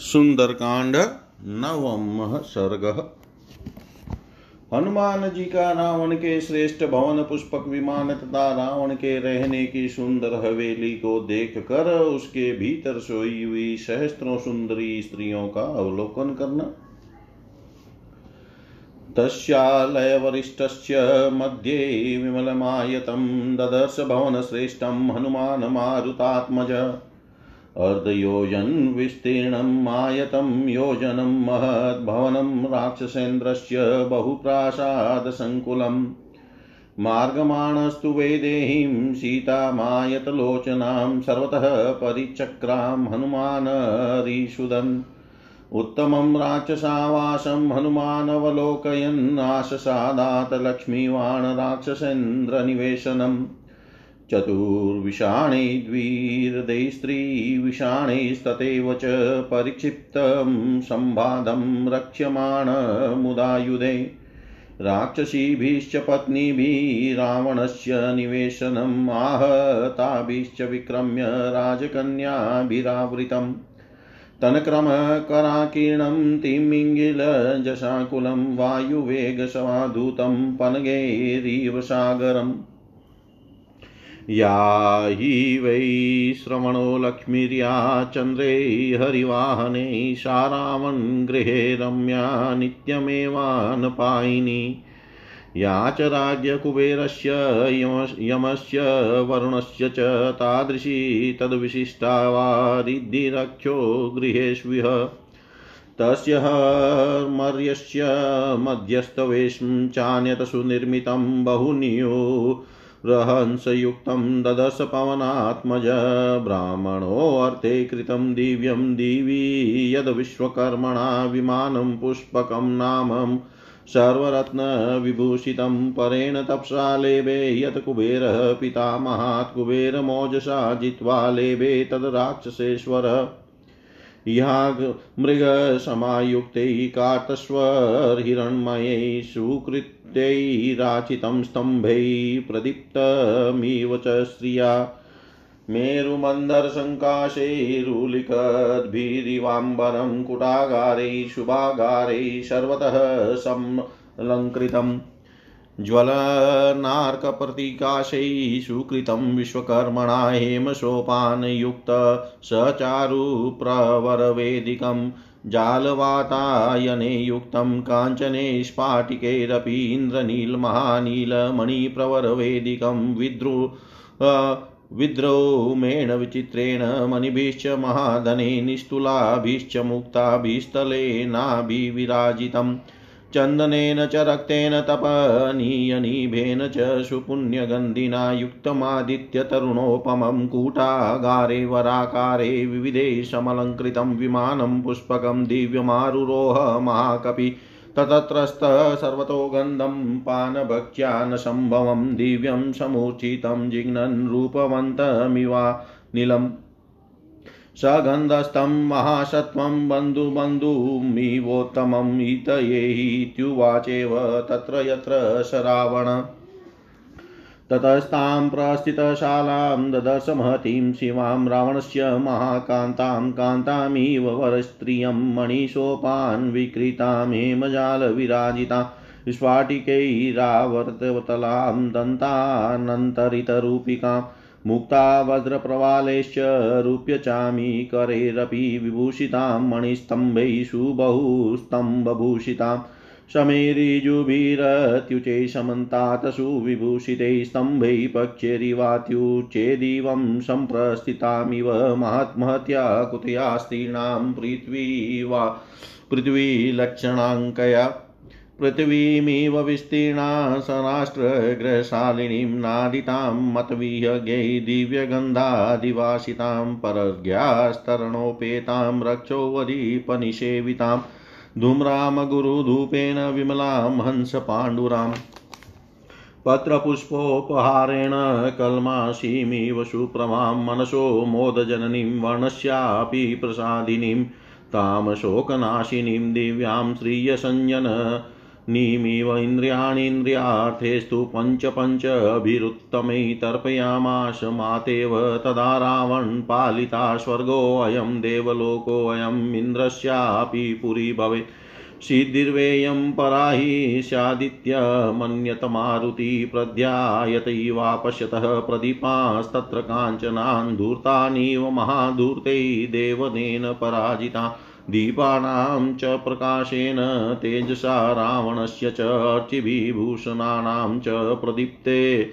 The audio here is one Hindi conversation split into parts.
सुंदरकांड नवम सर्ग। हनुमान जी का रावण के श्रेष्ठ भवन पुष्पक विमान तथा रावण के रहने की सुंदर हवेली को देख कर उसके भीतर सोई हुई सहस्त्रों सुंदरी स्त्रियों का अवलोकन करना। तस्यालयवरिष्ठस्य मध्ये विमलमायतं ददर्श भवनश्रेष्ठं हनुमानमारुतात्मज अर्धयोजन विस्तीर्णम् आयतं योजनं महद्भवनं राक्षसेन्द्रस्य बहुप्रासादसङ्कुलम् मार्गमाणस्तु वैदेहीं सीतामायतलोचनां सर्वतः परिचक्रां हनुमानरीषुदन् उत्तमं राक्षसावासं हनुमानवलोकयन् आशसादात लक्ष्मीवाण राक्षसेन्द्रनिवेशनम् चतुर्विषाणे द्विहृदैस्त्रीविषाणैस्तथैव च परिक्षिप्तं संवादं रक्ष्यमाणमुदायुधे। राक्षसीभिश्च पत्नीभिः रावणस्य निवेशनम् आहताभिश्च विक्रम्य राजकन्याभिरावृतम्। तनक्रमकराकीर्णं तिमिङ्गिलजशाकुलं वायुवेगसमाधूतं पनगेरिव सागरम् या हि वै श्रवणो लक्ष्मीर्या चन्द्रे हरिवाहने सा रावणगृहे रम्या नित्यमेवानपायिनी। या च राज्यकुबेरस्य यमस्य वरुणस्य च तादृशी तद्विशिष्टा वा रिद्धिरक्षो गृहेष्विह। तस्य मर्यस्य मध्यस्थवेशं चान्यत सुनिर्मितं बहुनियो रहंसयुक्तं ददश पवनात्मज ब्राह्मणोऽर्थे कृतं दिव्यं दिवि यद्विश्वकर्मणा विमानं पुष्पकं नामं सर्वरत्नविभूषितं परेण तपसा लेभे यत् कुबेरः पितामहात् कुबेरमोजसा जित्वा लेभे तद् राक्षसेश्वर। इहाग् मृगसमायुक्तैः कातस्वर्हिरण्मयै सुकृत्यैराचितं स्तम्भैः प्रदीप्तमिव च श्रिया मेरुमन्दरसङ्काशैरुलिकद्भिरिवाम्बरं कुटागारैः शुभागारैः सर्वतः संलङ्कृतम् ज्वलनार्कप्रतिकाशैः सुकृतं विश्वकर्मणा हेमसोपानयुक्त स चारुप्रवरवेदिकं जालवातायने युक्तं काञ्चने स्फाटिकैरपि इन्द्रनीलमहानीलमणिप्रवरवेदिकं विद्रु विद्रोमेण विचित्रेण मणिभिश्च महाधने निस्तुलाभिश्च मुक्ताभिस्थलेनाभिविराजितम् चन्दनेन च रक्तेन तपनीयनिभेन च सुपुण्यगन्धिना युक्तमादित्यतरुणोपमं कूटागारे वराकारे विविधे समलङ्कृतं विमानं पुष्पकं दिव्यमारुरोह महाकपि ततत्रस्त सर्वतो गन्धं पानभक्ष्यानसम्भवं दिव्यं समूर्छितं जिघ्नन् रूपवन्तमिवा नीलम्। सगन्धस्थं महासत्त्वं बन्धुबन्धुमिवोत्तमं हितयेहीत्युवाचेव तत्र यत्र स रावण ततस्तां प्रस्थितशालां ददर्श महतीं शिवां रावणस्य महाकान्तां कान्तामिव वरस्त्रियं मणिसोपान्विकृतां हेमजालविराजितां स्फाटिकैरावर्तवतलां दन्तानन्तरितरूपिकाम् मुक्ता वज्रप्रवालैश्च रूप्यचामीकरैरपि विभूषितां मणिस्तम्भैः सुबहुस्तम्भभूषितां शमेरिजुभिरत्युचे समन्तात् सुविभूषितैः स्तम्भैः पक्षैरिवात्युच्चेदिवं सम्प्रस्थितामिव महत्महत्या कुतया स्त्रीणां पृथ्वी वा पृथ्वीलक्षणाङ्कया पृथिवीमिव विस्तीर्णा सराष्ट्रगृहशालिनीं नादितां मतविहगै दिव्यगन्धादिवासितां परज्ञास्तरणोपेतां रक्षोवरीपनिषेवितां धूम्रां गुरुधूपेन विमलां हंसपाण्डुराम् पत्रपुष्पोपहारेण कल्माशीमिव सुप्रमां मनसो मोदजननीं वर्णस्यापि प्रसादिनीं तां शोकनाशिनीं दिव्यां श्रियसञ्जन निमिव इन्द्रियाणीन्द्रियार्थेस्तु पञ्च पञ्चभिरुत्तमै तर्पयामाश मातेव तदा रावण पालिता स्वर्गोऽयं देवलोकोऽयम् पुरी भवेत्। सिद्धिर्वेयं परा हि स्यादित्यमन्यतमारुति प्रध्यायतैवापश्यतः प्रदीपास्तत्र काञ्चनान् धूर्तानीव देवनेन पराजिता। दीपानां च प्रकाशेन तेजसा रावणस्य च अर्चिविभूषणानां च प्रदीप्ते।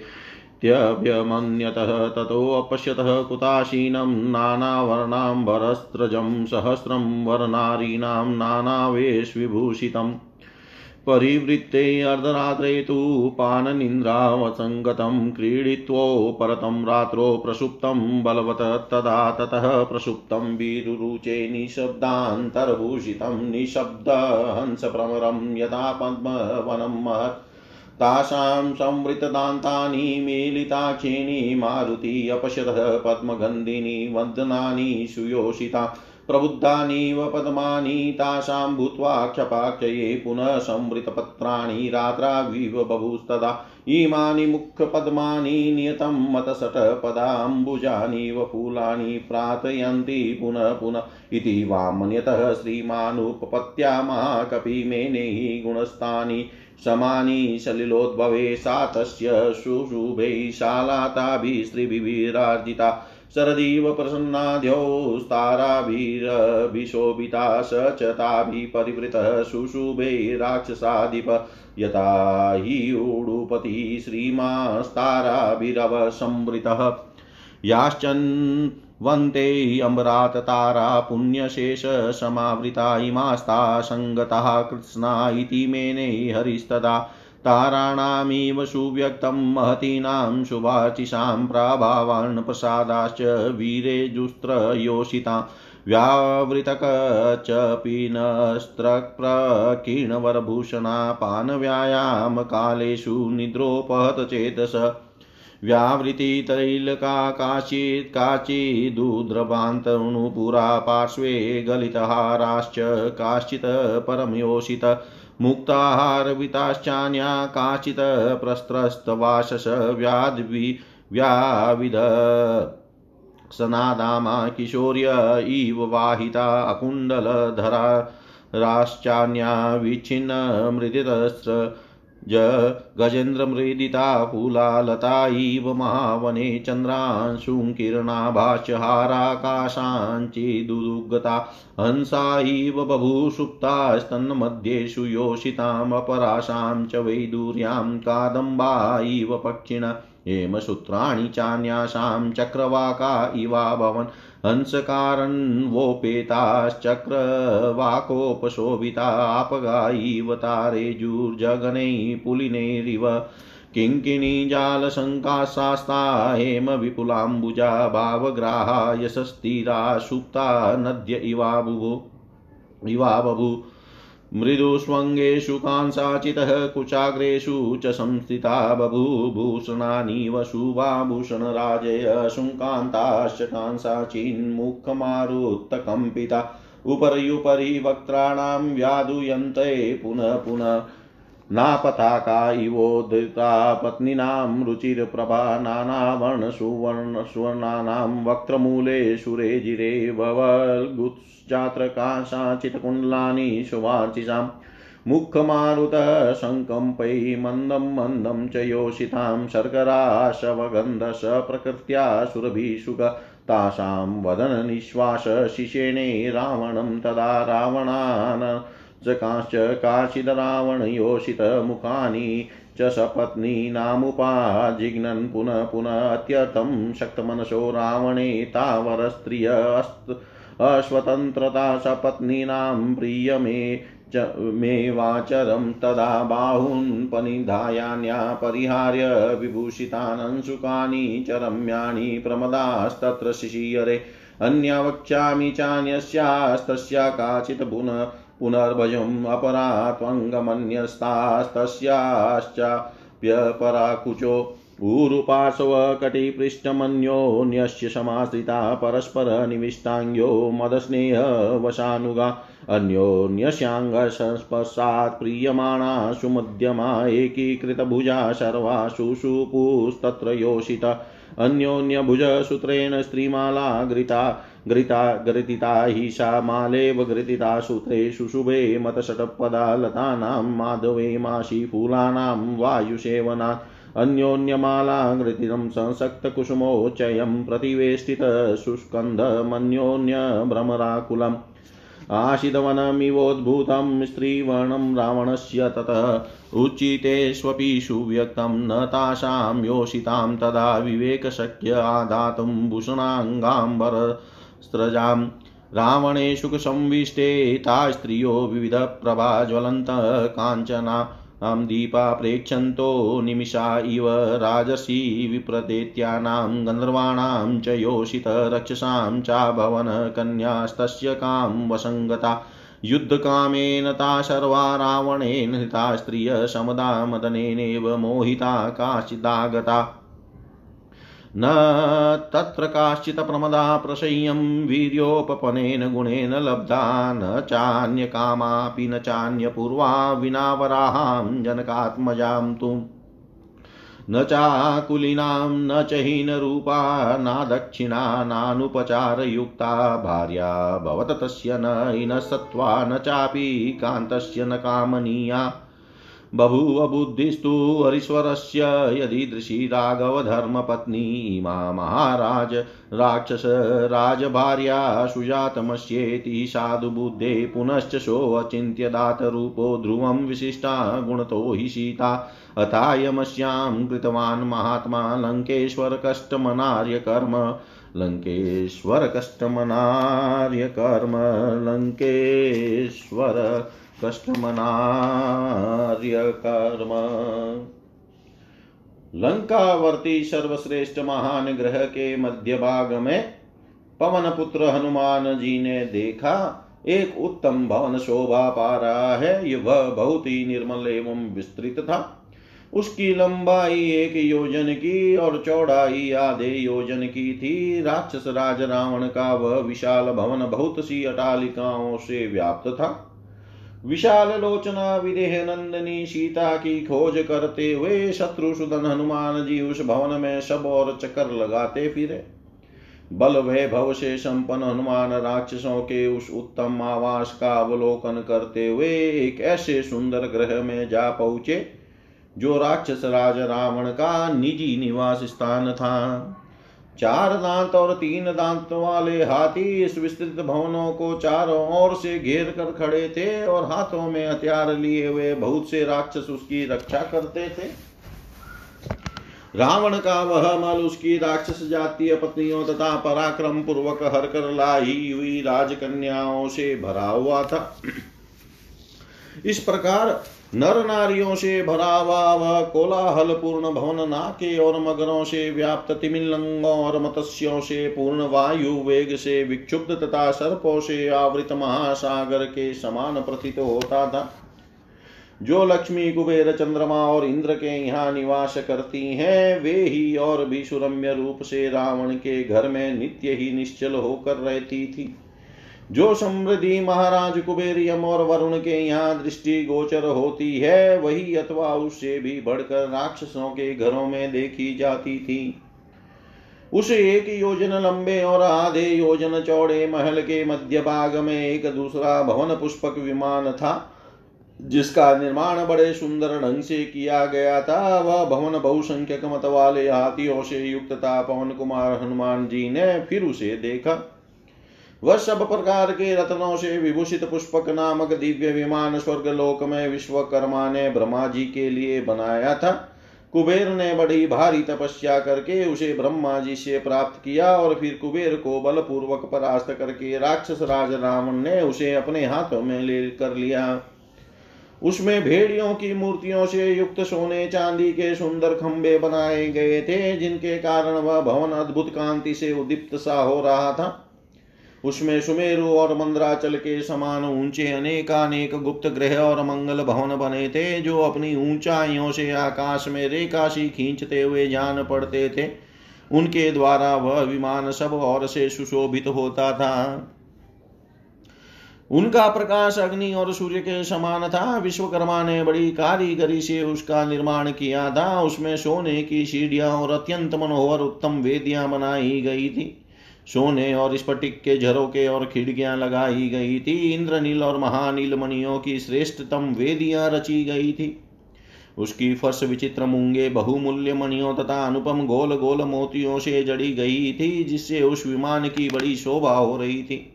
त्यभ्यमन्यतः ततोऽपश्यतः कुताशीनं नानावर्णाम्बरस्त्रजं, सहस्रं वरनारीणां नानावेशविभूषितम्। परिवृत्ते अर्धरात्रे तु पाननिन्द्रावसङ्गतं क्रीडित्वोपरतं रात्रो प्रसुप्तं बलवत तदा ततः प्रसुप्तं वीरुरुचे निशब्दान्तर्भूषितं निशब्दहंसभ्रमरं यदा पद्मवनं महत्। तासां संवृतदान्तानि मेलिताक्षिणी मारुति अपशतः पद्मगन्धिनी वन्दनानि सुयोषिता। प्रबुद्धानीव पद्मानि तासां भूत्वा क्षपाक्षये पुनः संवृतपत्राणि रात्राविव बभूस्तदा। इमानि मुखपद्मानि नियतं मतसटपदाम्बुजानीव फूलानि प्रार्थयन्ति पुनः पुनः। इति वामन्यतः श्रीमानुपपत्यामाकपिमेनेहि गुणस्थानि। समानि सलिलोद्भवे सा तस्य शुशुभे शालाताभिः स्त्रीभिरार्जिता शरदीव प्रसन्नाद्यौस्ताराभिरभिशोभिता स च ताभिः परिवृतः शुशुभे राक्षसाधिप। यथा हि उडुपति श्रीमास्ताराभिरवसंवृतः याश्चन् वन्ते अम्बरात् तारा पुण्यशेषसमावृता इमास्ता सङ्गतः कृत्स्ना इति मेने हरिस्तदा। ताराणामिव सुव्यक्तं महतीनां शुभाचिषां प्राभावान् प्रसादाश्च वीरेजुस्त्रयोषिता व्यावृतक च पीनस्त्रप्रकीर्णवरभूषणा पानव्यायामकालेषु निद्रोपहतचेतस व्यावृतितैलका काचित् काचिदुद्रभान्तनुपुरा पार्श्वे गलितहाराश्च काश्चित् परमयोषित। मुक्ताहारविताश्चान्या काचित् प्रस्त्रस्तवाशस व्याद्वि व्याविद। सनादामा किशोर्य इव वाहिता अकुण्डलधरा राश्चान्या विच्छिन्नमृदितस्र ज गजेन्द्रमृदिता फूलालता इव महावने चन्द्रांशुकिरणाभाष्यहाराकाशाञ्चिदुगता हंसा इव बभूषुप्तास्तन्मध्येषु योषितामपराशां च वैदूर्यां कादम्बा इव पक्षिण हेमसूत्राणि चान्यासां चक्रवाका इवाभवन् हंसकारन्वोपेताश्चक्रवाकोपशोभिता इव तारेजुर्जगनैः पुलिनैरिव किङ्किणीजालशङ्काशास्ता हेम विपुलाम्बुजा भावग्राहा यशस्थिरा सुप्ता नद्य इवाबुभु इवाबभू मृदुष्वङ्गेषु कांसाचितः कुचाग्रेषु च संस्थिता बभूभूषणानीव शुभाभूषणराजय शुङ्कान्ताश्च कांसाचिन्मुखमारुत्तकम्पिता उपर्युपरि वक्त्राणां व्यादुयन्ते पुनः पुनः नापताका इवोद्धता पत्नीनां रुचिरप्रभा नानावर्णसुवर्णस्वर्णानां वक्त्रमूले सुरेजिरे भवल्गुत्स्चात्रकाशाचितकुण्डलानि शुभार्चिषां मुखमारुतः सङ्कम्पै मन्दं मन्दं च योषितां शर्कराशवगन्धस प्रकृत्या सुरभिषुक तासां वदननिश्वास शिशेने रावणं तदा रावणान् च काश्च काचिदरावणयोषितमुखानि च सपत्नीनामुपाजिघ्नन् पुनः पुनः अत्यर्थं शक्तमनसो रावणे तावरस्त्रिय अस्वतन्त्रता सपत्नीनां प्रियमे च मे वाचरं तदा बाहून्पनिधायान्या परिहार्य विभूषितान् अंशुकानि च रम्याणि प्रमदास्तत्र शिशीयरे। अन्या चान्यस्यास्तस्या काचित् पुनः पुनर्भजम् अपरा त्वङ्गमन्यस्तास्तस्याश्चाप्यपराकुचो ऊरुपार्श्वकटिपृष्ठमन्योन्यस्य समाश्रिता परस्परनिविष्टाङ्ग्यो मदस्नेहवशानुगा अन्योन्यस्याङ्गसंस्पर्शात् प्रीयमाणा सुमध्यमा एकीकृतभुजा सर्वासु सुपुस्तत्र योषिता अन्योन्यभुजसूत्रेण स्त्रीमाला घृता घृता घृतिता हि सा मालेव घृतिता सूत्रे शुशुभे मतषट्पदा लतानां, माधवे माशी फूलानां वायुसेवनात् अन्योन्यमाला घृतिनं संसक्तकुसुमोच्चयं प्रतिवेष्टितशुस्कन्धमन्योन्यभ्रमराकुलम् आशितवनमिवोद्भूतं स्त्रीवर्णं रावणस्य ततः। उचितेष्वपि सुव्यक्तं न तासां योषितां तदा विवेकशक्य आदातुं भूषणाङ्गाम्बरस्रजां रावणे सुखसंविष्टे ता स्त्रियो विविधप्रभा ज्वलन्तः काञ्चना अं दीपा प्रेक्षन्तो निमिषा इव राजसी विप्रदेत्यानां गन्धर्वाणां च योषितरक्षसां चाभवन कन्यास्तस्य कां वसङ्गता। युद्धकामेन ता सर्वा रावणेन हृता स्त्रिय समदा मदनेनैव मोहिता काचिदागता। न तत्र काश्चित् प्रमदा प्रशय्यं वीर्योपपनेन गुणेन लब्धा न चान्यकामापि न चान्यपूर्वा विना वराहां जनकात्मजां तु। न चाकुलिनां न च हीनरूपा नादक्षिणा नानुपचारयुक्ता भार्या भवत तस्य न हिनसत्त्वा न चापि कान्तस्य न कामनीया। बभूव बुद्धिस्तु हरीश्वरस्य यदीदृशी राघवधर्मपत्नी इमा महाराज राक्षस राजभार्या सुजातमस्येति साधुबुद्धे पुनश्च सोऽचिन्त्य दातरूपो ध्रुवं विशिष्टा गुणतो हि सीता। अथायमस्यां कृतवान् महात्मा लङ्केश्वरकष्टमनार्यकर्म। लङ्केश्वरकष्टमनार्यकर्म। लङ्केश्वर कष्टमनार्यकर्म। लंकावर्ती सर्वश्रेष्ठ महान ग्रह के मध्य भाग में पवन पुत्र हनुमान जी ने देखा, एक उत्तम भवन शोभा पा रहा है वह बहुत ही निर्मल एवं विस्तृत था। उसकी लंबाई एक योजन की और चौड़ाई आधे योजन की थी। राक्षस राज रावण का वह विशाल भवन बहुत सी अटालिकाओं से व्याप्त था। विशाल लोचना विदेह नंदनी, सीता की खोज करते हुए शत्रुसुदन हनुमान जी उस भवन में सब और चक्कर लगाते फिरे। बल वैभव से संपन्न हनुमान राक्षसों के उस उत्तम आवास का अवलोकन करते हुए एक ऐसे सुंदर ग्रह में जा पहुँचे, जो राक्षस राज रावण का निजी निवास स्थान था। चार दांत और तीन दांत वाले हाथी इस विस्तृत भवनों को चारों ओर से घेर कर खड़े थे और हाथों में हथियार लिए हुए बहुत से राक्षस उसकी रक्षा करते थे। रावण का वह मल उसकी राक्षस जातीय पत्नियों तथा पराक्रम पूर्वक हर कर लाई हुई राजकन्याओं से भरा हुआ था। इस प्रकार नर नारियों से भरा हुआ वह कोलाहल पूर्ण भवन नाके और मगरों से व्याप्त तिमिलंगों और मत्स्यों से पूर्ण वायु वेग से विक्षुब्ध तथा सर्पों से आवृत महासागर के समान प्रतीत होता था। जो लक्ष्मी, कुबेर, चंद्रमा और इंद्र के यहाँ निवास करती हैं, वे ही और भी सुरम्य रूप से रावण के घर में नित्य ही निश्चल होकर रहती थी। जो समृद्धि महाराज कुबेर यम और वरुण के यहाँ दृष्टि गोचर होती है, वही अथवा उससे भी बढ़कर राक्षसों के घरों में देखी जाती थी। उस एक योजन लंबे और आधे योजन चौड़े महल के मध्य भाग में एक दूसरा भवन पुष्पक विमान था, जिसका निर्माण बड़े सुंदर ढंग से किया गया था। वह भवन बहुसंख्यक मत वाले हाथियों से युक्त था। पवन कुमार हनुमान जी ने फिर उसे देखा। वह सब प्रकार के रत्नों से विभूषित पुष्पक नामक दिव्य विमान स्वर्ग लोक में विश्वकर्मा ने ब्रह्मा जी के लिए बनाया था। कुबेर ने बड़ी भारी तपस्या करके उसे ब्रह्मा जी से प्राप्त किया और फिर कुबेर को बलपूर्वक परास्त करके राक्षस राज रावण ने उसे अपने हाथों में ले कर लिया। उसमें भेड़ियों की मूर्तियों से युक्त सोने चांदी के सुंदर खंबे बनाए गए थे, जिनके कारण वह भवन अद्भुत कांति से उदीप्त सा हो रहा था। उसमें सुमेरु और मंद्राचल के समान ऊँचे अनेकानेक गुप्त ग्रह और मंगल भवन बने थे, जो अपनी ऊंचाइयों से आकाश में रेखाशी खींचते हुए जान पड़ते थे। उनके द्वारा वह विमान सब और से सुशोभित होता था। उनका प्रकाश अग्नि और सूर्य के समान था। विश्वकर्मा ने बड़ी कारीगरी से उसका निर्माण किया था। उसमें सोने की सीढ़ियाँ और अत्यंत मनोहर उत्तम वेदियाँ बनाई गई थी। सोने और स्फटिक के झरोके और खिड़कियाँ लगाई गई थी। इंद्रनील और महानील मणियों की श्रेष्ठतम वेदियाँ रची गई थी। उसकी फर्श विचित्र मूँगे, बहुमूल्य मणियों तथा अनुपम गोल गोल मोतियों से जड़ी गई थी, जिससे उस विमान की बड़ी शोभा हो रही थी।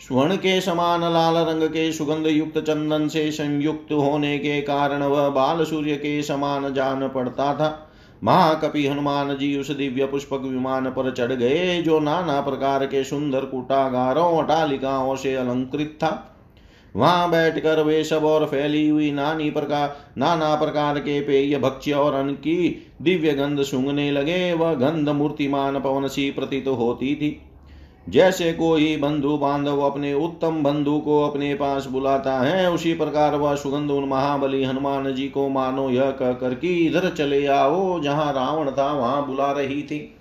स्वर्ण के समान लाल रंग के सुगंध युक्त चंदन से संयुक्त होने के कारण वह बाल सूर्य के समान जान पड़ता था। महाकपि हनुमान जी उस दिव्य पुष्पक विमान पर चढ़ गए, जो नाना प्रकार के सुंदर कुटागारों, अटालिकाओं से अलंकृत था। वहाँ बैठकर वे सब और फैली हुई नानी प्रकार नाना प्रकार के पेय भक्ष्य और अन्न की दिव्य गंध सूंघने लगे। वह गंध मूर्तिमान पवन सी प्रतीत होती थी। जैसे कोई बंधु बांधव अपने उत्तम बंधु को अपने पास बुलाता है, उसी प्रकार वह सुगंध उन महाबली हनुमान जी को मानो यह कहकर कि, इधर चले आओ, जहाँ रावण था, वहाँ बुला रही थी।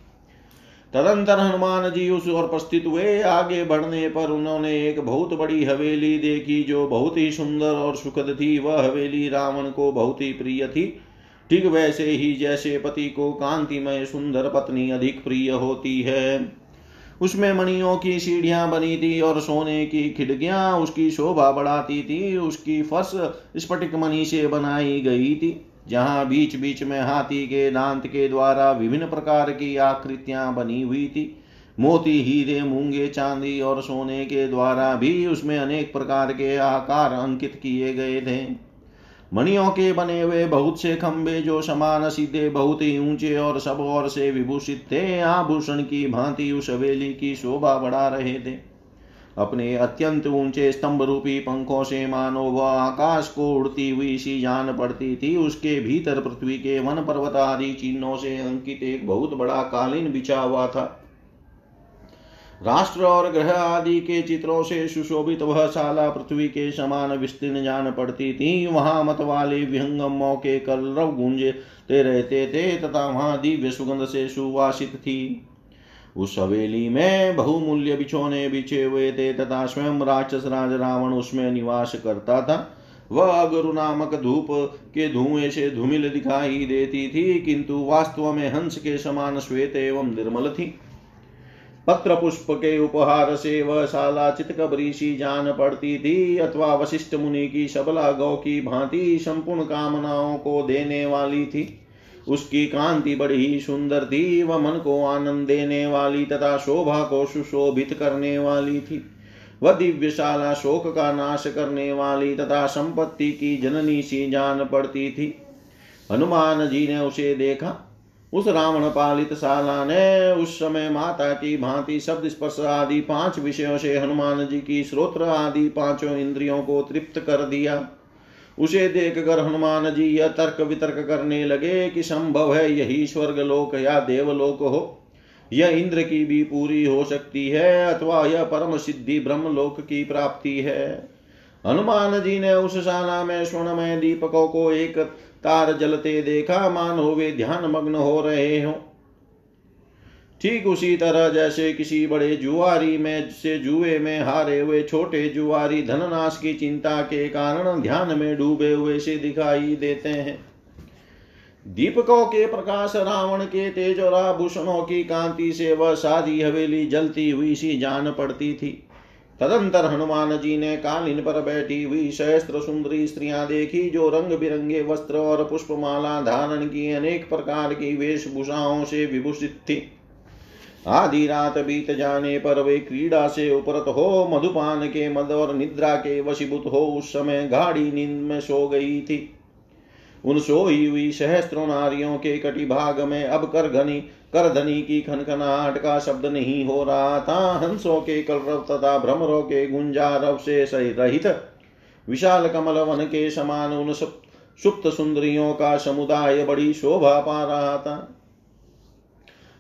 तदंतर हनुमान जी उस ओर प्रस्थित हुए। आगे बढ़ने पर उन्होंने एक बहुत बड़ी हवेली देखी, जो बहुत ही सुंदर और सुखद थी। वह हवेली रावण को बहुत ही प्रिय थी। ठीक वैसे ही जैसे पति को कांतिमय सुंदर पत्नी अधिक प्रिय होती है। उसमें मणियों की सीढ़ियाँ बनी थी और सोने की खिड़कियाँ उसकी शोभा बढ़ाती थी, उसकी फर्श स्फटिक मणि से बनाई गई थी, जहाँ बीच बीच में हाथी के दांत के द्वारा विभिन्न प्रकार की आकृतियाँ बनी हुई थी। मोती, हीरे, मूँगे, चांदी और सोने के द्वारा भी उसमें अनेक प्रकार के आकार अंकित किए गए थे। मणियों के बने हुए बहुत से खंबे जो समान सीधे बहुत ही ऊँचे और सब और से विभूषित थे, आभूषण की भांति उस हवेली की शोभा बढ़ा रहे थे। अपने अत्यंत ऊँचे स्तंभ रूपी पंखों से मानो वह आकाश को उड़ती हुई सी जान पड़ती थी। उसके भीतर पृथ्वी के वन पर्वत आदि चिन्हों से अंकित एक बहुत बड़ा कालीन बिछा हुआ था। राष्ट्र और ग्रह आदि के चित्रों से सुशोभित वह शाला पृथ्वी के समान विस्तीर्ण जान पड़ती थी। वहाँ मत वाले विहंगमों के कलरव गूंजते रहते थे तथा वहाँ दिव्य सुगंध से सुवासित थी। उस हवेली में बहुमूल्य बिछोने बिछे हुए थे तथा स्वयं राक्षस राज रावण उसमें निवास करता था। वह अगरु नामक धूप के धुएँ से धूमिल दिखाई देती थी, किंतु वास्तव में हंस के समान श्वेत एवं निर्मल थी। पत्र पुष्प के उपहार से वह शाला चितकबरी सी जान पड़ती थी, अथवा वशिष्ठ मुनि की सबला गौ की भांति संपूर्ण कामनाओं को देने वाली थी। उसकी कांति बड़ी ही सुंदर थी, वह मन को आनंद देने वाली तथा शोभा को सुशोभित करने वाली थी। वह दिव्यशाला शोक का नाश करने वाली तथा संपत्ति की जननी सी जान पड़ती थी। हनुमान जी ने उसे देखा उस रावण पालित शाला ने उस समय माता की भांति शब्द स्पर्श आदि पाँच विषयों से हनुमान जी की श्रोत्र आदि पाँचों इंद्रियों को तृप्त कर दिया। उसे देख कर हनुमान जी यह तर्क वितर्क करने लगे कि संभव है यही स्वर्ग लोक या देवलोक हो। यह इंद्र की भी पूरी हो सकती है अथवा यह परम सिद्धि ब्रह्म लोक की प्राप्ति है। हनुमान जी ने उस शाला में स्वर्णमय दीपकों को एक तार जलते देखा, मानो वे ध्यान मग्न हो रहे हो। ठीक उसी तरह जैसे किसी बड़े जुआरी में से जुए में हारे हुए छोटे जुआरी धननाश की चिंता के कारण ध्यान में डूबे हुए से दिखाई देते हैं। दीपकों के प्रकाश रावण के तेज और आभूषणों की कांति से वह सारी हवेली जलती हुई सी जान पड़ती थी। तदंतर हनुमान जी ने कालीन पर बैठी हुई सहस्त्र सुंदरी स्त्रियाँ देखी, जो रंग बिरंगे वस्त्र और पुष्पमाला धारण की अनेक प्रकार की वेशभूषाओं से विभूषित थी। आधी रात बीत जाने पर वे क्रीड़ा से उपरत हो, मधुपान के मद और निद्रा के वशीभूत हो, उस समय गाढ़ी नींद में सो गई थी। उन सोई हुई सहस्त्रों नारियों के कटी भाग में अब कर घनी, कर धनी की खनखनाहट का शब्द नहीं हो रहा था। हंसों के कलरव तथा भ्रमरों के गुंजारव से रहित विशाल कमल वन के समान उन सुप्त सुंदरियों का समुदाय बड़ी शोभा पा रहा था।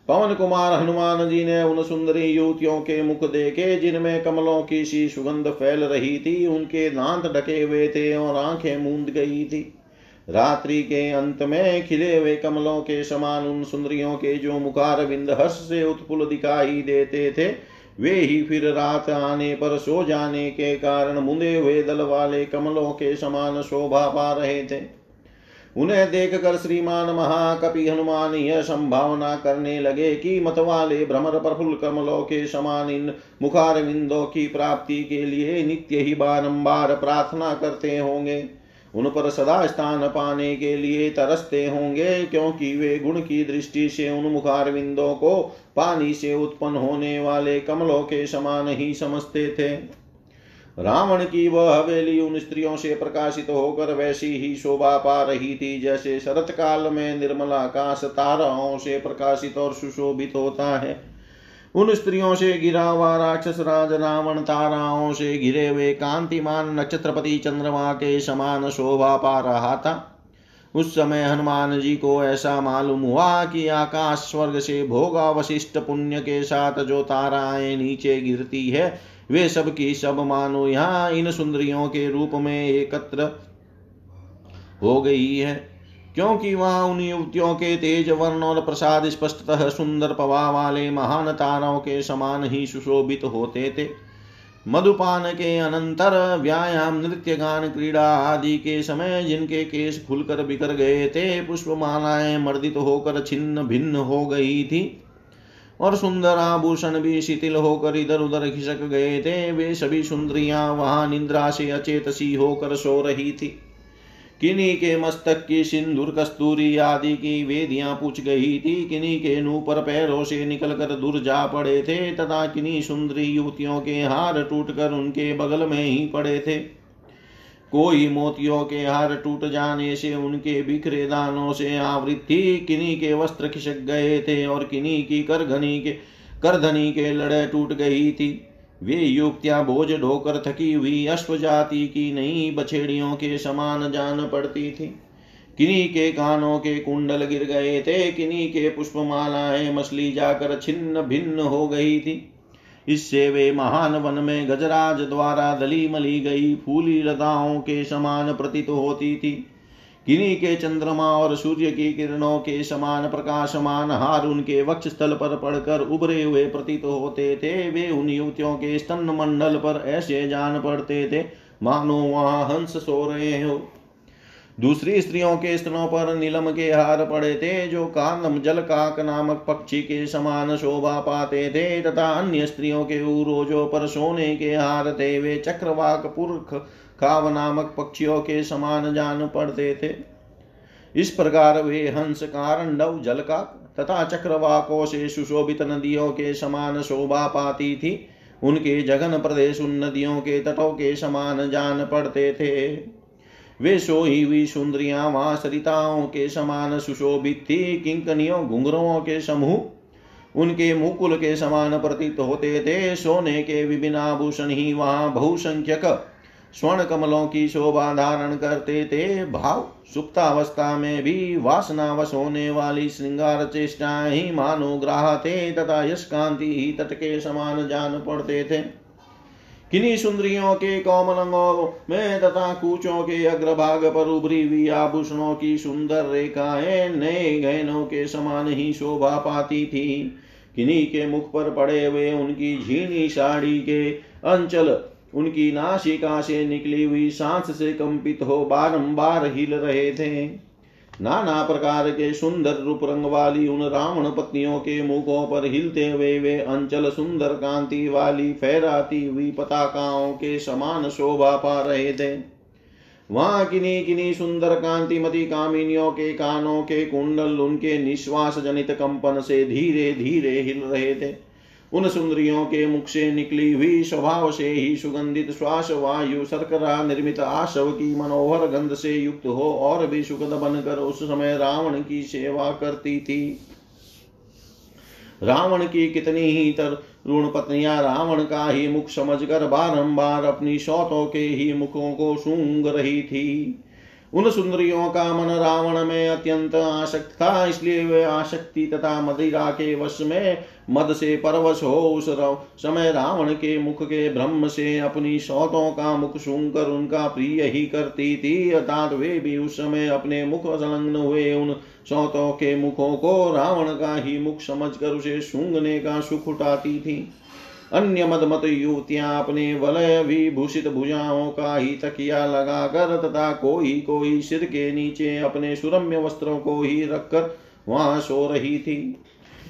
पवन कुमार हनुमान जी ने उन सुंदरी युवतियों के मुख देखे, जिनमें कमलों की सी सुगंध फैल रही थी। उनके दांत ढके हुए थे और आँखें मूंद गई थी। रात्रि के अंत में खिले हुए कमलों के समान उन सुंदरियों के जो मुखार बिंद हर्ष से उत्पुल दिखाई देते थे, वे ही फिर रात आने पर सो जाने के कारण मुंदे हुए दल वाले कमलों के समान शोभा पा रहे थे। उन्हें देखकर श्रीमान महाकपि हनुमान यह संभावना करने लगे कि मत वाले भ्रमर प्रफुल्ल कमलों के समान इन मुखार विंदों की प्राप्ति के लिए नित्य ही बारंबार प्रार्थना करते होंगे। उन पर सदा स्थान पाने के लिए तरसते होंगे, क्योंकि वे गुण की दृष्टि से उन मुखार विंदों को पानी से उत्पन्न होने वाले कमलों के समान ही समझते थे। रावण की वह हवेली उन स्त्रियों से प्रकाशित होकर वैसी ही शोभा पा रही थी, जैसे शरत काल में निर्मल आकाश ताराओं से प्रकाशित और सुशोभित होता है। उन स्त्रियों से गिरा हुआ राक्षस राज, रावण ताराओं से घिरे हुए कांतिमान नक्षत्रपति चंद्रमा के समान शोभा पा रहा था। उस समय हनुमान जी को ऐसा मालूम हुआ कि आकाश स्वर्ग से भोगा वशिष्ठ पुण्य के साथ जो ताराएँ नीचे गिरती है, वे सब की सब मानो यहाँ इन सुंदरियों के रूप में एकत्र हो गई है। क्योंकि वहाँ उन युवतियों के तेज वर्ण और प्रसाद स्पष्टतः सुंदर पवा वाले महान तारों के समान ही सुशोभित होते थे। मधुपान के अनंतर व्यायाम नृत्य गान क्रीड़ा आदि के समय जिनके केस खुलकर बिखर गए थे, पुष्पमालाएँ मर्दित होकर छिन्न भिन्न हो गई थी और सुंदर आभूषण भी शिथिल होकर इधर उधर खिसक गए थे, वे सभी सुंदरियाँ वहाँ निंद्रा से अचेत सी होकर सो रही थी। किन्हीं के मस्तक की सिंदूर, कस्तूरी आदि की वेदियाँ पूछ गई थी। किन्हीं के पर पैरों से निकलकर दूर जा पड़े थे तथा किन्हीं सुंदरी युवतियों के हार टूटकर उनके बगल में ही पड़े थे। कोई मोतियों के हार टूट जाने से उनके बिखरे दानों से आवृत थी। किन्हीं के वस्त्र खिसक गए थे और किन्हीं की करघनी के करधनी के लड़े टूट गई थी। वे युक्तियाँ बोझ ढोकर थकी हुई अश्व जाति की नई बछेड़ियों के समान जान पड़ती थी। किन्हीं के कानों के कुंडल गिर गए थे किन्हीं के पुष्पमालाएँ मछली जाकर छिन्न भिन्न हो गई थी। इससे वे महान वन में गजराज द्वारा दली मली गई फूली लताओं के समान प्रतीत होती थी। किन्हीं के चंद्रमा और सूर्य की किरणों के समान प्रकाशमान हार उनके वक्ष स्थल पर पड़कर उभरे हुए प्रतीत होते थे। वे उन युवतियों के स्तन मंडल पर ऐसे जान पड़ते थे, मानो वहाँ हंस सो रहे हो। दूसरी स्त्रियों के स्तनों पर नीलम के हार पड़े थे, जो कानम जल काक नामक पक्षी के समान शोभा पाते थे, तथा अन्य स्त्रियों के उरोजों पर सोने के हार थे। वे चक्रवाक पुरख खाव नामक पक्षियों के समान जान पड़ते थे इस प्रकार वे हंस कारंडव जलकाक तथा चक्रवाकों से सुशोभित नदियों के समान शोभा पाती थी। उनके जगन प्रदेश उन नदियों के तटों के समान जान पड़ते थे। वे सोई हुई सुंदरियाँ वहाँ सरिताओं के समान सुशोभित थी। किंकनियों घुंघरों के समूह उनके मुकुल के समान प्रतीत होते थे। सोने के विभिन्न आभूषण ही वहाँ बहुसंख्यक स्वर्ण कमलों की शोभा धारण करते थे। भाव सुप्तावस्था में भी वासनावश होने वाली श्रृंगार चेष्टाएँ ही मानो ग्राह थे तथा यश कांति ही तट के समान जान पड़ते थे। किन्हीं सुंदरियों के कोमलंगों में तथा कूचों के अग्रभाग पर उभरी हुई आभूषणों की सुंदर रेखाएँ नए गहनों के समान ही शोभा पाती थी। किन्हीं के मुख पर पड़े हुए उनकी झीनी साड़ी के अंचल उनकी नाशिका से निकली हुई सांस से कंपित हो बारंबार हिल रहे थे। नाना प्रकार के सुंदर रूप रंग वाली उन रावण पत्नियों के मुखों पर हिलते हुए वे अंचल सुंदर कांति वाली फहराती हुई पताकाओं के समान शोभा पा रहे थे। वहाँ किन्हीं किन्हीं सुंदर कांतिमती कामिनियों के कानों के कुंडल उनके निश्वास जनित कंपन से धीरे धीरे हिल रहे थे। उन सुंदरियों के मुख से निकली हुई स्वभाव से ही सुगंधित श्वास वायु शर्करा निर्मित आशव की मनोहर गंध से युक्त हो और भी सुगंध बनकर उस समय रावण की सेवा करती थी। रावण की कितनी ही तरुण पत्नियाँ रावण का ही मुख समझकर बारंबार अपनी शौतों के ही मुखों को सूंघ रही थी। उन सुंदरियों का मन रावण में अत्यंत आसक्त था, इसलिए वे आसक्ति तथा मदिरा के वश में मद से परवश हो उस समय रावण के मुख के ब्रह्म से अपनी सौतों का मुख सुनकर उनका प्रिय ही करती थी, अर्थात वे भी उस समय अपने मुख संलग्न हुए उन सौतों के मुखों को रावण का ही मुख समझकर उसे सूंघने का सुख उठाती थी। अन्य मदमत युवतियाँ अपने वलय विभूषित भुजाओं का ही तकिया लगाकर तथा कोई कोई सिर के नीचे अपने सुरम्य वस्त्रों को ही रखकर वहाँ सो रही थी।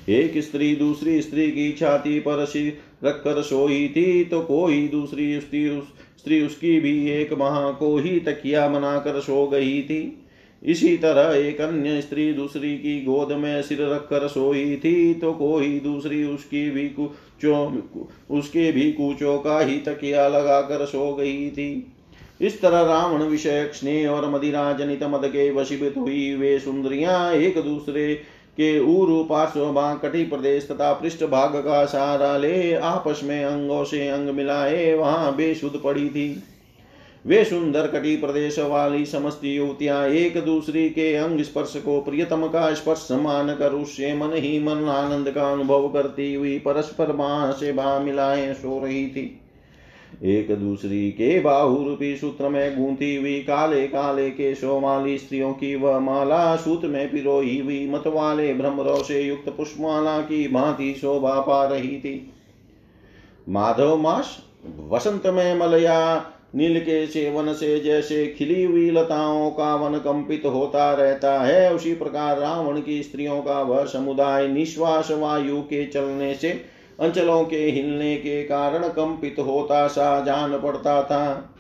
एक स्त्री दूसरी स्त्री की छाती पर सिर रखकर सोई थी तो कोई दूसरी स्त्री उस स्त्री उसकी भी एक महा को ही तकिया बनाकर सो गई थी। इसी तरह एक अन्य स्त्री दूसरी की गोद में सिर रखकर सोई थी तो कोई दूसरी उसकी भी कुचो उसके भी कुचों का ही तकिया लगाकर सो गई थी। इस तरह रावण विषय स्नेह और मदिरा जनित मद के वशीभूत हुई। वे सुंदरियाँ एक दूसरे के उरु पार्श्व कटी प्रदेश तथा पृष्ठ भाग का सहारा ले आपस में अंगों से अंग मिलाए। वहाँ बेसुध पड़ी थी। वे सुंदर कटी प्रदेश वाली समस्त युवतियाँ एक दूसरी के अंग स्पर्श को प्रियतम का स्पर्श मान कर उससे मन ही मन आनंद का अनुभव करती हुई परस्पर बाह से बाह मिलाए सो रही थी। एक दूसरी के बाहुरूपी सूत्र में गूंथी हुई काले काले के वाली स्त्रियों की वह माला सूत में पिरोई हुई मत वाले भ्रमरों से युक्त पुष्पमाला की भांति शोभा पा रही थी। माधव मास, वसंत में मलया नील के सेवन से जैसे खिली हुई लताओं का वन कंपित होता रहता है। उसी प्रकार रावण की स्त्रियों का वह समुदाय निश्वास वायु के चलने से, अंचलों के हिलने के कारण कंपित होता सा जान पड़ता था।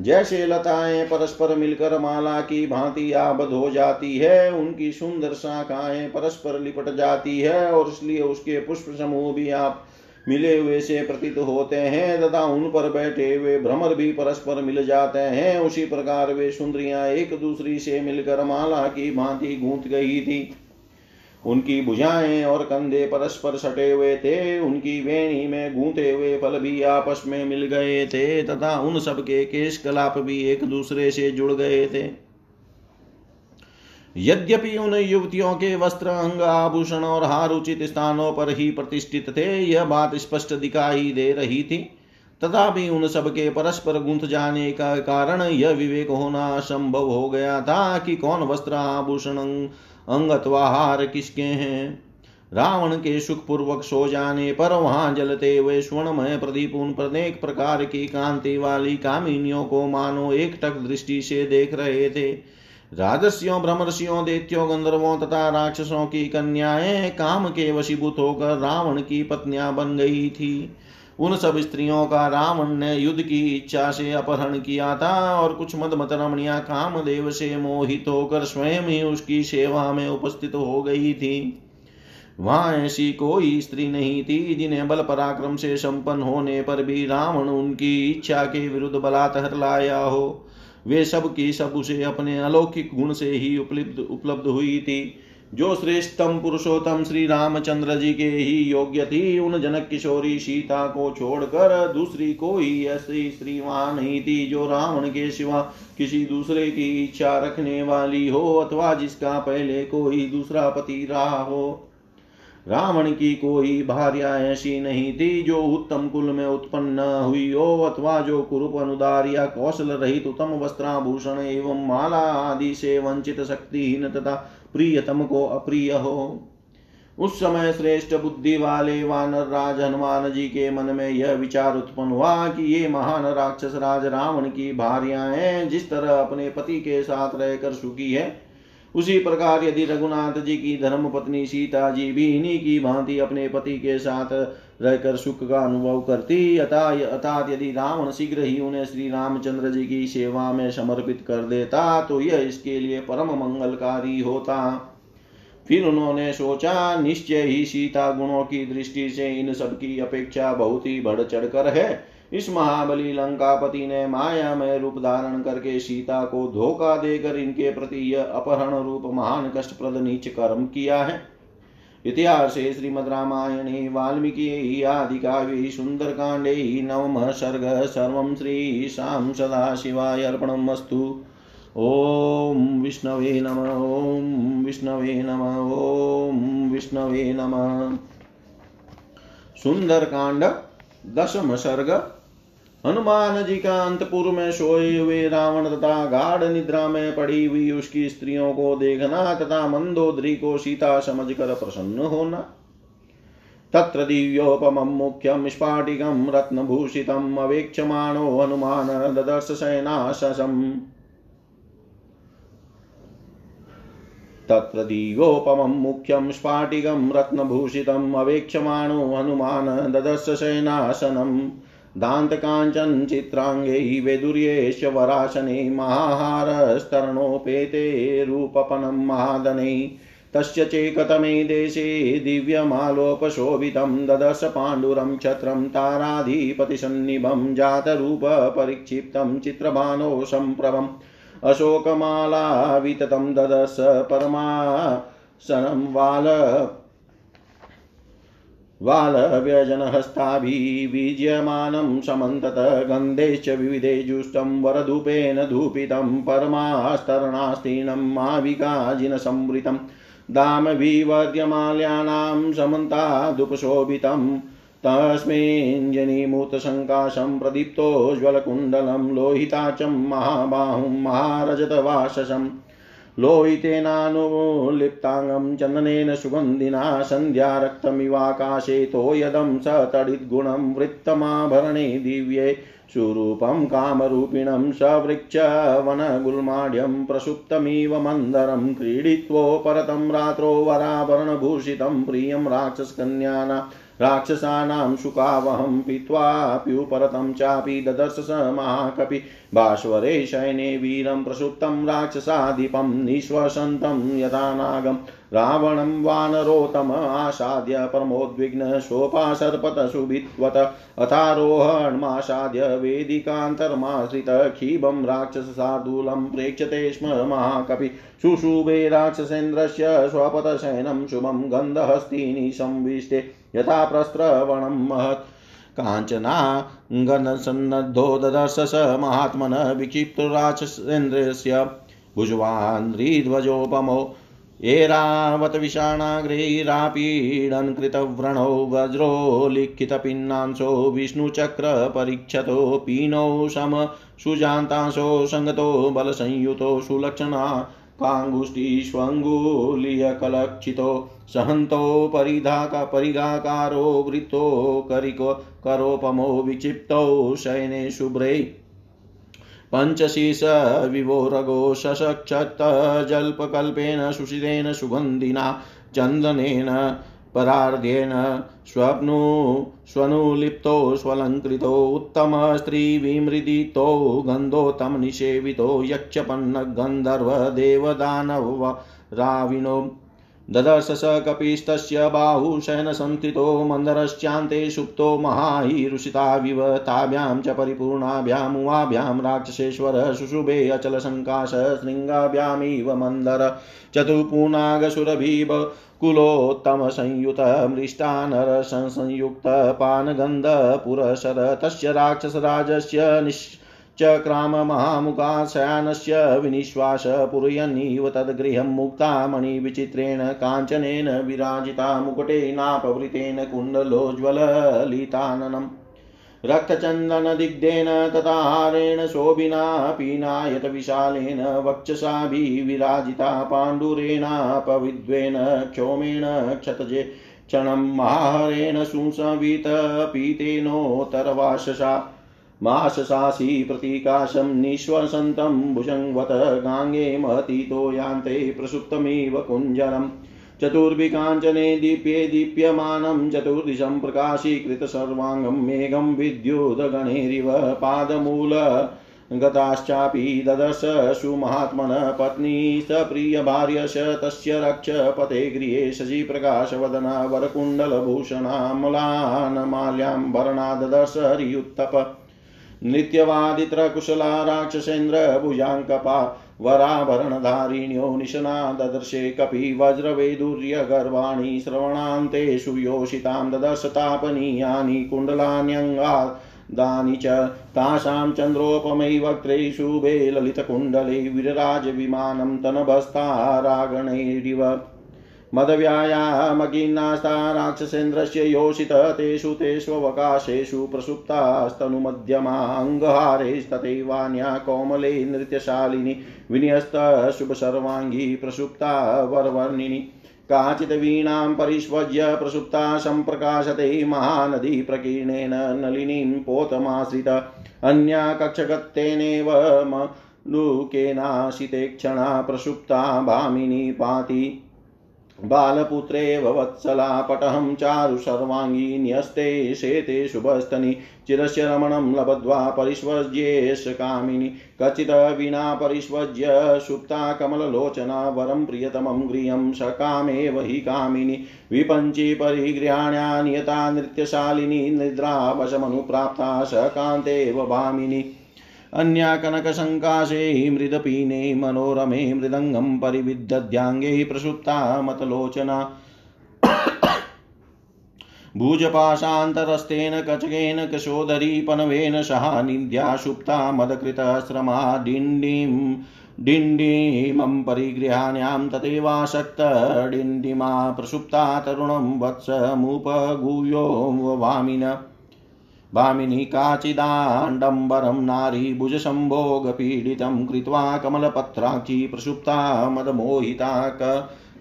जैसे लताएँ परस्पर मिलकर माला की भांति आबद हो जाती है, उनकी सुंदर शाखाएँ परस्पर लिपट जाती है, और इसलिए उसके पुष्प समूह भी आप मिले हुए से प्रतीत होते हैं तथा उन पर बैठे हुए भ्रमर भी परस्पर मिल जाते हैं। उसी प्रकार वे सुंदरियाँ एक दूसरी से मिलकर माला की भांति गूंथ गई थी। उनकी भुजाएँ और कंधे परस्पर सटे हुए थे। उनकी वेणी में गूंथे हुए फल भी आपस में मिल गए थे तथा उन सबके केश कलाप भी एक दूसरे से जुड़ गए थे। यद्यपि उन युवतियों के वस्त्र, अंग, आभूषण और हार उचित स्थानों पर ही प्रतिष्ठित थे, यह बात स्पष्ट दिखाई दे रही थी। तथापि उन सब के परस्पर गुंथ जाने का कारण यह विवेक होना असंभव हो गया था कि कौन वस्त्र, आभूषण, अंग अथवा हार किसके हैं। रावण के सुखपूर्वक सो जाने पर वहाँ जलते हुए स्वर्णमय प्रदीप उन प्रत्येक प्रकार की कांति वाली कामिनियों को मानो एक टक दृष्टि से देख रहे थे। राजस्यों भ्रमर्षियों देत्यों, गंधर्वों तथा राक्षसों की कन्याएँ काम के वशीभूत होकर रावण की पत्नियाँ बन गई थी। उन सब स्त्रियों का रावण ने युद्ध की इच्छा से अपहरण किया था और कुछ मद मत रमणिया कामदेव से मोहित होकर स्वयं ही उसकी सेवा में उपस्थित हो गई थी। वहाँ ऐसी कोई स्त्री नहीं थी जिन्हें बल पराक्रम से संपन्न होने पर भी रावण उनकी इच्छा के विरुद्ध बलात्कार लाया हो। वे सब की सब उसे अपने अलौकिक गुण से ही उपलब्ध उपलब्ध हुई थी। जो श्रेष्ठतम पुरुषोत्तम श्री रामचंद्र जी के ही योग्य थी, उन जनक किशोरी सीता को छोड़कर दूसरी कोई ऐसी स्त्री वहाँ नहीं थी जो रावण के सिवा किसी दूसरे की इच्छा रखने वाली हो अथवा जिसका पहले कोई दूसरा पति रहा हो। रावण की कोई भार्या ऐसी नहीं थी, जो उत्तम कुल में उत्पन्न हुई हो, अथवा जो कुरूप अनुदार या कौशल रहित उत्तम वस्त्राभूषण एवं माला आदि से वंचित शक्तिहीन तथा प्रियतम को अप्रिय हो। उस समय श्रेष्ठ बुद्धि वाले वानर राज हनुमान जी के मन में यह विचार उत्पन्न हुआ कि ये महान राक्षस राज रावण की भार्याएँ जिस तरह अपने पति के साथ रहकर सुखी है उसी प्रकार यदि रघुनाथ जी की धर्म पत्नी सीता जी भी इन्हीं की भांति अपने पति के साथ रहकर सुख का अनुभव करती अर्थात यदि रावण शीघ्र ही उन्हें श्री रामचंद्र जी की सेवा में समर्पित कर देता तो यह इसके लिए परम मंगलकारी होता। फिर उन्होंने सोचा, निश्चय ही सीता गुणों की दृष्टि से इन सब की अपेक्षा बहुत ही बढ़ चढ़कर है। इस महाबली लंकापति ने माया में रूप धारण करके सीता को धोखा देकर इनके प्रति यह अपहरण रूप महान कष्टप्रद नीच कर्म किया है। इतिहास रामायणे, वाल्मीकि आदि नवमः सर्ग सर्वं श्रीशां सदाशिवाय अर्पणमस्तु ॐ विष्णवे नम, ॐ विष्णवे नम, ॐ विष्णवे नमः। सुंदरकांड दशम सर्ग हनुमान जी का अंतपुर में सोए हुए रावण तथा गाढ़ निद्रा में पड़ी हुई उसकी स्त्रियों को देखना तथा मंदोदरी को सीता समझकर प्रसन्न होना। तत्र दिव्योपमं मुख्यं स्फाटिकं रत्नभूषितम् अवेक्षमाणो हनुमान ददर्श सेनाशसम् तत्र दिव्योपमं मुख्यं स्फाटिकं रत्नभूषितम् अवेक्षमाणो हनुमान् ददर्श सेनासनम् दान्तकाञ्चन चित्राङ्गै वेदुर्येश वरासने महाहारस्तरणोपेते रूपपनं महादनै। तस्य चेकतमे देशे दिव्यमालोपशोभितं ददश पाण्डुरं छत्रं ताराधिपतिसन्निभं जातरूपपरिक्षिप्तं चित्रभानो सम्प्रभम्। अशोकमाला विततं ददश परमासनं वाल वालव्यजनहस्ताभिविज्यमानं समन्तत गन्धेश्च विविधे जुष्टं वरधूपेन धूपितं परमास्तरणास्तीनं माविकाजिनसंवृतं दामविवर्ध्यमाल्यानां समन्तादुपशोभितं तस्मिञ्जनिमूतसङ्काशं प्रदीप्तोज्ज्वलकुण्डलं लोहिताचं महाबाहुं महारजतवाससम् लोहितेनानुलिप्ताङ्गं चन्दनेन सुगन्धिना सन्ध्यारक्तमिवाकाशे तोयदं स तडिद्गुणं वृत्तमाभरणे दिव्ये सुरूपं कामरूपिणं सवृक्षवनगुल्माढ्यं प्रसुप्तमिव मन्दरं क्रीडित्वोपरतं रात्रौ वराभरणभूषितं प्रियं राक्षसकन्याना राक्षसानां सुखावहं पीत्वाप्युपरतं चापि ददर्श स महाकपि। भास्वरे शयने वीरं प्रसुप्तं राक्षसाधिपं निःश्वसन्तं यथा नागं। रावणं वानरोत्तम आसाद्य परमोद्विग्न सोपासर्पत सुभित्वत अथारोहणमासाद्य वेदिकान्तर्माश्रित क्षीभं राक्षसशार्दूलं प्रेक्षते स्म महाकपि। शुशुभे राक्षसेन्द्रस्य स्वपतशयनं शुभं गन्धहस्तिनि संविष्टे। यथा प्रस्त्रवणं महत्। काञ्चनाङ्गनसन्नद्धो ददर्श स महात्मन विक्षिप्तुराक्षसेन्द्रस्य भुजवान्द्रिध्वजोपमो एरावतविषाणाग्रैरापीडन्कृतव्रणौ वज्रो लिखितपिन्नांशो विष्णुचक्रपरीक्षतो पीनौ सम सुजान्तांशो सङ्गतो बलसंयुतो सुलक्षणा काङ्गुष्टिष्वङ्गुलीयकलक्षितो सहन्तो परिधाका परिघाकारो वृत्तो करिको करोपमो विक्षिप्तौ शयने शुभ्रै विभो विवोरगो सशक्षतजल्पकल्पेन सुषितेन सुगन्धिना चन्दनेन परार्ध्येन स्वप्नु स्वनुलिप्तो स्वलङ्कृतो उत्तमस्त्रीविमृदितो गन्धोत्तमनिषेवितो यक्षपन्नगन्धर्वदेवदानवराविणो ददर्श स कपिस्तस्य बाहुशयनसंस्थितो मन्दरश्चान्ते सुप्तो महाहीरुषिताविव ताभ्यां च परिपूर्णाभ्यामुवाभ्यां राक्षसेश्वर शुशुभे अचलसङ्काश शृङ्गाभ्यामिव मन्दर चतुर्पूनागसुरभीव कुलोत्तमसंयुतमृष्टानरसंयुक्तपानगन्धपुरसर तस्य राक्षसराजस्य निश् चक्राममहामुखाशयानस्य विनिश्वास पुरयन्निव तद्गृहं मुक्ता मणिविचित्रेण काञ्चनेन विराजिता मुकुटेनापवृतेन कुण्डलोज्ज्वललिताननम्। रक्तचन्दनदिग्धेन तथाहारेण शोभिना पीनायत पीनायतविशालेन वक्षसाभिविराजिता पाण्डुरेणापविद्वेन क्षोमेण क्षतजे क्षणं महाहरेण सुसंवितपीतेनोत्तरवाससा माशसासि प्रतीकाशं निःश्वसन्तं भुजङ्वत गाङ्गे महतीतो यान्ते प्रसुप्तमिव कुञ्जरम् चतुर्भिकाञ्चने दीप्ये दीप्यमानं चतुर्दिशं प्रकाशीकृतसर्वाङ्गं मेघं विद्युदगणैरिव पादमूल गताश्चापि ददश सुमहात्मनः पत्नी सप्रियभार्यश तस्य रक्ष पते गृहे शशिप्रकाशवदना वरकुण्डलभूषणामलानमाल्याम्बरणा ददश हरियुत्तप। नित्यवादित्रकुशला राक्षसेन्द्रभुजाङ्कपा वराभरणधारिण्यो निशना ददर्शे कपि वज्रवैदुर्यगर्वाणि श्रवणान्तेषु योषितां ददर्शतापनीयानि कुण्डलान्यङ्गा दानि च तासां चन्द्रोपमै वक्त्रे शुभे ललितकुण्डले विरराजविमानं तनभस्तारागणैरिव मदव्यायामगिन्नास्ता राक्षसेन्द्रस्य योषित तेषु तेष्वकाशेषु प्रसुप्तास्तनुमध्यमाङ्गहारेस्तथैवान्या कोमले नृत्यशालिनी विन्यस्तशुभसर्वाङ्गी प्रसुप्ता वरवर्णिनि। काचित् वीणां परिष्वज्य प्रसुप्ता सम्प्रकाशते महानदी प्रकीर्णेन नलिनीं पोतमाश्रित। अन्या कक्षगत्तेनेव लुकेनाशिते क्षणा प्रसुप्ता भामिनी पाति। बालपुत्रेव वत्सला पटहं चारु सर्वाङ्गी न्यस्ते शेते शुभस्तनि। चिरस्य रमणं लब्ध्वा परिष्वज्येष कामिनि। कचित् विना परिष्वज्य सुप्ता कमललोचना वरं प्रियतमं गृहं सकामेव हि कामिनि। विपञ्ची परिगृहाण्या नियता नृत्यशालिनी निद्रावशमनुप्राप्ता सकान्तेव भामिनि। अन्या कनकसङ्काशे मृदपीने मनोरमे मृदङ्गं परिविदध्याङ्गे प्रसुप्ता मतलोचना। भुजपाशान्तरस्तेन कचकेन कशोदरी पनवेन सहानिध्या सुप्ता मदकृतश्रमा डिण्डिं डिण्डिमं परिगृहाण्यां तथैवासक्तडिण्डिमा प्रसुप्ता तरुणं वत्समुपगूयो वामिन भामिनी काचिदाण्डम्बरं नारी भुजसम्भोगपीडितं कृत्वा कमलपत्राक्षी प्रसुप्ता मदमोहिता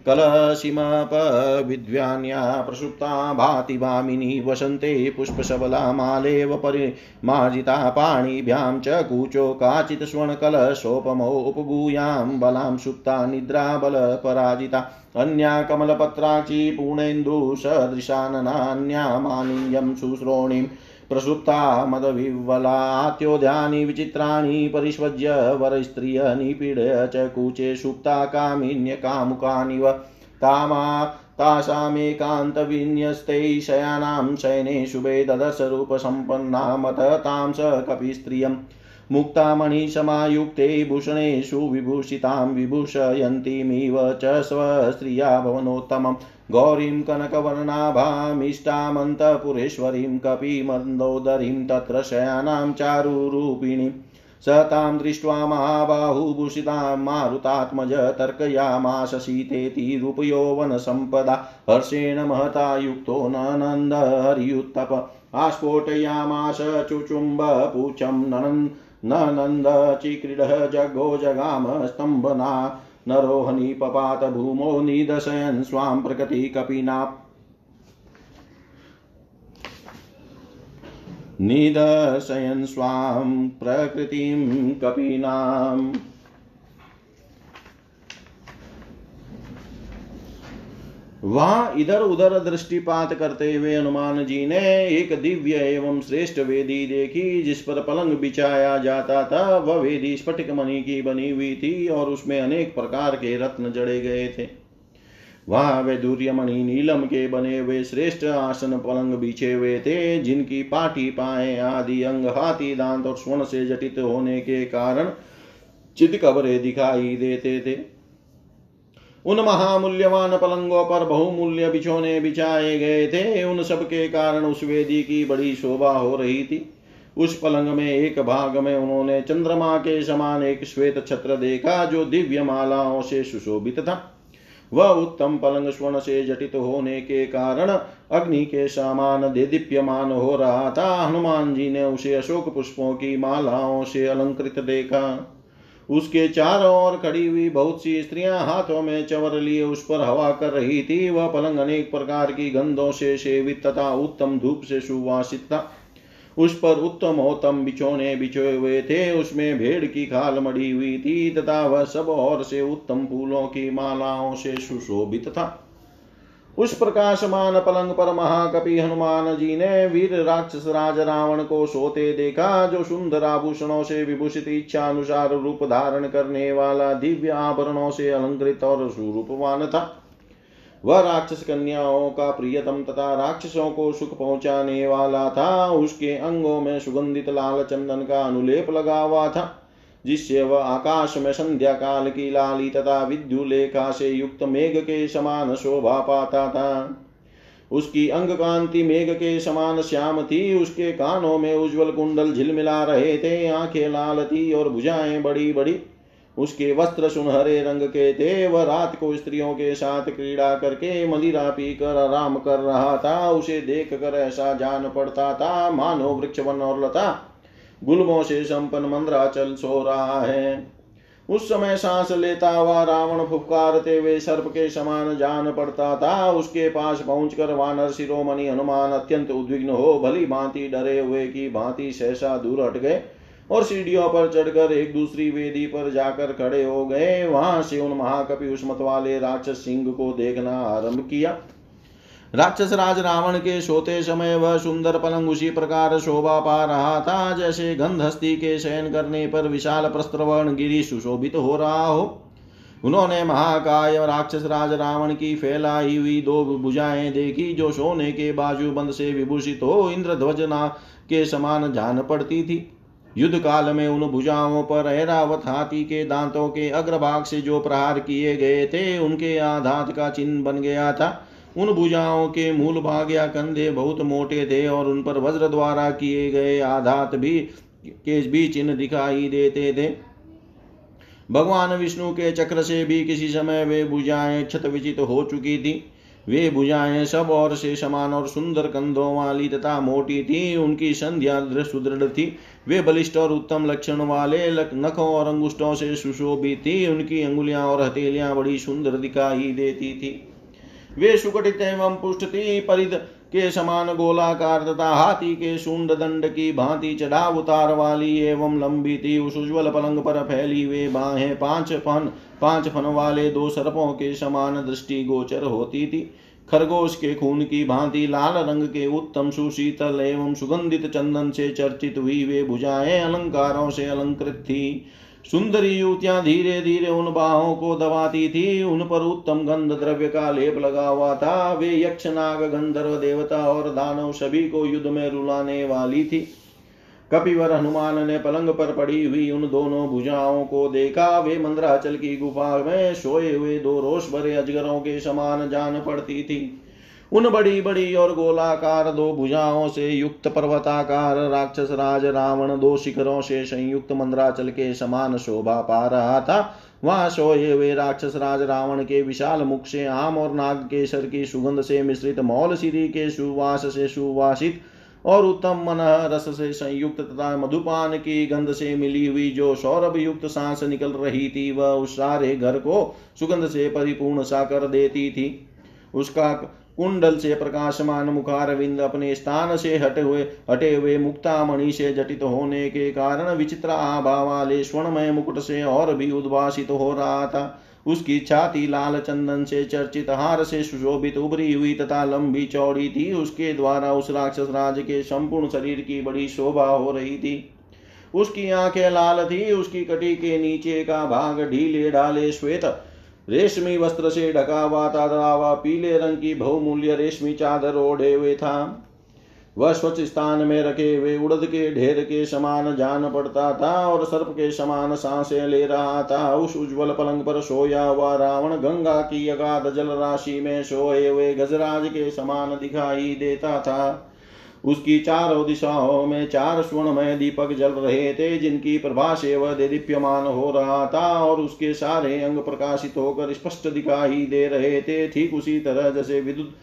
कलशिमपविद्वान्या प्रसुप्ता भाति भामिनी वसन्ते पुष्पशबला मालेव परिमार्जिता पाणिभ्यां च कूचो काचित् स्वर्णकलशोपमौ उपगूयां बलां सुप्ता निद्राबलपराजिता अन्या कमलपत्राक्षी पूर्णेन्दुसदृशाननान्या मानियं शुश्रोणीम् प्रसुप्ता मदविह्वलात्योध्यानि विचित्राणि परिष्वज्य वरस्त्रिय निपीडय च कूचे सुप्ता कामिन्यकामुकानिव तामा तासामेकान्तविन्यस्तै शयानां शयने शुभे ददशरूपसम्पन्ना मत तां स कपिस्त्रियम् मुक्तामणिसमायुक्ते भूषणेषु विभूषितां विभूषयन्तीमिव च स्वस्त्रिया भवनोत्तमम् गौरीं कनकवर्णाभामिष्टामन्तपुरेश्वरीं कपिमन्दोदरीं तत्र शयानां चारुरूपिणीं। स तां दृष्ट्वा महाबाहुभूषितां मारुतात्मज तर्कयामाश शीतेति रूपयौवनसम्पदा हर्षेण महता युक्तो ननन्द हरियुत्तप। आस्फोटयामाश चुचुम्बपूचं ननन् ननन्द चिक्रीडः जगो जगाम स्तम्भना, नरोहनि पपात भूमौ निदशयन् स्वां प्रकृति कपिना। निदशयन् स्वां प्रकृतिं कपीनाम्। वहाँ, इधर उधर दृष्टिपात करते हुए हनुमान जी ने एक दिव्य एवं श्रेष्ठ वेदी देखी, जिस पर पलंग बिछाया जाता था। वह वेदी स्फटिक मणि की बनी हुई थी और उसमें अनेक प्रकार के रत्न जड़े गए थे। वहाँ वैदूर्य मणि नीलम के बने हुए श्रेष्ठ आसन पलंग बिछे हुए थे, जिनकी पाटी, पाए आदि, अंग, हाथी, दांत और स्वर्ण से जटित होने के कारण चित कबरे दिखाई देते थे। उन महामूल्यवान पलंगों पर बहुमूल्य बिछोने बिछाए गए थे। उन सब के कारण उस वेदी की बड़ी शोभा हो रही थी। उस पलंग में एक भाग में उन्होंने चंद्रमा के समान एक श्वेत छत्र देखा, जो दिव्य मालाओं से सुशोभित था। वह उत्तम पलंग स्वर्ण से जटित होने के कारण अग्नि के समान दीप्यमान हो रहा था। हनुमान जी ने उसे अशोक पुष्पों की मालाओं से अलंकृत देखा। उसके चारों ओर खड़ी हुई बहुत सी स्त्रियाँ हाथों में चवर लिए उस पर हवा कर रही थी। वह पलंग अनेक प्रकार की गंधों से सेवित तथा उत्तम धूप से सुवासित था। उस पर उत्तम उत्तम बिछोने बिछोए हुए थे। उसमें भेड़ की खाल मड़ी हुई थी तथा वह सब और से उत्तम फूलों की मालाओं से सुशोभित था। उस प्रकाशमान पलंग पर महाकपि हनुमान जी ने वीर राक्षस राज रावण को सोते देखा, जो सुंदर आभूषणों से विभूषित इच्छा अनुसार रूप धारण करने वाला दिव्य आभरणों से अलंकृत और सुरूपवान था। वह राक्षस कन्याओं का प्रियतम तथा राक्षसों को सुख पहुँचाने वाला था। उसके अंगों में सुगंधित लाल चंदन का अनुलेप लगा हुआ था। जिससे वह आकाश में संध्या काल की लाली तथा विद्युलेखा से युक्त मेघ के समान शोभा पाता था उसकी अंग कांति मेघ के समान श्याम थी उसके कानों में उज्जवल कुंडल झिलमिला रहे थे, आँखें लाल थी और भुजाएँ बड़ी बड़ी। उसके वस्त्र सुनहरे रंग के थे, वह रात को स्त्रियों के साथ क्रीड़ा करके मदिरा पीकर आराम कर रहा था, उसे देख कर ऐसा जान पड़ता था, मानो वृक्ष वन और लता गुलमों से संपन्न मंद्राचल सो रहा है। उस समय सांस लेता हुआ रावण फुफकारते हुए सर्प के समान जान पड़ता था। उसके पास पहुंचकर वानर शिरोमणि हनुमान अत्यंत उद्विग्न हो भली भांति डरे हुए की भांति सहसा दूर हट गए और सीढ़ियों पर चढ़कर एक दूसरी वेदी पर जाकर खड़े हो गए। वहाँ से उन महाकपि उष्मत वाले राक्षस सिंह को देखना आरंभ किया। राक्षस राज रावण के सोते समय वह सुंदर पलंग उसी प्रकार शोभा पा रहा था जैसे गंध हस्ती के शयन करने पर विशाल प्रस्त्रवर्ण गिरी सुशोभित हो रहा हो। उन्होंने महाकाय राक्षस राज रावण की फैलाई हुई दो भुजाएँ देखी जो सोने के बाजू बंद से विभूषित हो इंद्रध्वजना के समान जान पड़ती थी। युद्ध काल में उन भुजाओं पर ऐरावत हाथी के दांतों के अग्रभाग से जो प्रहार किए गए थे, उनके आधात का चिन्ह बन गया था। उन भुजाओं के मूल भाग या कंधे बहुत मोटे थे और उन पर वज्र द्वारा किए गए आधात भी के भी चिन्ह दिखाई देते थे। भगवान विष्णु के चक्र से भी किसी समय वे भुजाएँ क्षत विचित हो चुकी थी। वे भुजाएँ सब और से समान और सुंदर कंधों वाली तथा मोटी थी, उनकी संध्या सुदृढ़ थी। वे बलिष्ठ और उत्तम लक्षण वाले नखों और अंगुष्ठों से सुशोभित थी, उनकी अंगुलियाँ और हथेलियाँ बड़ी सुंदर दिखाई देती थी। वे सुकटित एवं पुष्ट परिध के समान गोलाकार तथा हाथी के शुंड दंड की भांति चढ़ाव उतार वाली एवं लंबी थी उस उज्ज्वल पलंग पर फैली वे बाहें पाँच फन पाँच फन वाले दो सर्पों के समान दृष्टि गोचर होती थी। खरगोश के खून की भांति लाल रंग के उत्तम सुशीतल एवं सुगंधित चंदन से चर्चित हुई वे भुजाएँ अलंकारों से अलंकृत थी। सुंदरी युवतियाँ धीरे धीरे उन बाहों को दबाती थी, उन पर उत्तम गंध द्रव्य का लेप लगा हुआ था। वे यक्ष, नाग, गंधर्व, देवता और दानव सभी को युद्ध में रुलाने वाली थी। कपिवर, हनुमान ने पलंग पर पड़ी हुई उन दोनों भुजाओं को देखा। वे मंद्राचल की गुफा में सोए हुए दो रोष भरे अजगरों के समान जान पड़ती थी। उन बड़ी बड़ी और गोलाकार दो भुजाओं से युक्त पर्वताकार, राक्षस राज, रावण दो शिखरों से संयुक्त मंद्राचल के समान शोभा पा रहा था। वहाँ सोए हुए राक्षस राज रावण के विशाल मुख से आम और नाग केसर की सुगंध से मिश्रित मौल सिरी के सुवास से सुवासित और उत्तम मन रस से संयुक्त तथा मधुपान की गंध से मिली हुई जो सौरभ युक्त सांस निकल रही थी, वह उस सारे घर को सुगंध से परिपूर्ण सा कर देती थी। उसका कुंडल से प्रकाशमान मुखारविंद अपने स्थान से हटे हुए हटे हुए मुक्तामणि से जटित होने के कारण विचित्र आभा वाले स्वर्णमय मुकुट से और भी उद्भासित हो रहा था। उसकी छाती लाल चंदन से चर्चित, हार से सुशोभित, उभरी हुई तथा लंबी चौड़ी थी। उसके द्वारा उस राक्षस राज के संपूर्ण शरीर की बड़ी शोभा हो रही थी। उसकी आँखें लाल थी, उसकी कटी के नीचे का भाग ढीले डाले श्वेत रेशमी वस्त्र से ढका हुआ था पीले रंग की बहुमूल्य रेशमी चादर ओढ़े हुए था। वह स्वच्छ स्थान में रखे हुए उड़द के ढेर के समान जान पड़ता था और सर्प के समान साँसें ले रहा था। उस उज्जवल पलंग पर सोया हुआ रावण गंगा की अगाध जल राशि में सोए हुए गजराज के समान दिखाई देता था। उसकी चारों दिशाओं में चार स्वर्णमय दीपक जल रहे थे, जिनकी प्रभा से वह दीप्यमान हो रहा था और उसके सारे अंग प्रकाशित होकर स्पष्ट दिखाई दे रहे थे। ठीक उसी तरह जैसे विद्युत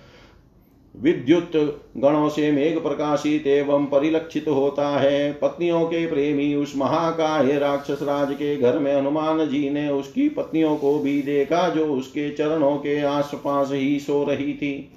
विद्युत गणों से मेघ प्रकाशित एवं परिलक्षित होता है। पत्नियों के प्रेमी उस महाकाय राक्षस राज के घर में हनुमान जी ने उसकी पत्नियों को भी देखा, जो उसके चरणों के आसपास ही सो रही थी।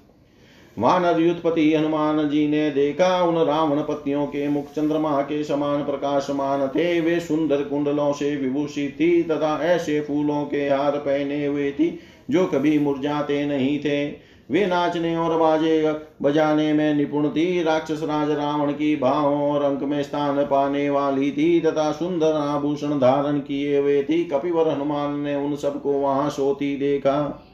वानर युद्धपति हनुमान जी ने देखा उन रावण पत्नियों के मुख चंद्रमा के समान प्रकाशमान थे। वे सुंदर कुंडलों से विभूषित थी तथा ऐसे फूलों के हार पहने हुए थी जो कभी मुरझाते नहीं थे। वे नाचने और बाजे बजाने में निपुण थी। राक्षस राज रावण की भावों और अंक में स्थान पाने वाली थी तथा सुंदर आभूषण धारण किए हुए थी। कपिवर हनुमान ने उन सबको वहाँ सोती देखा।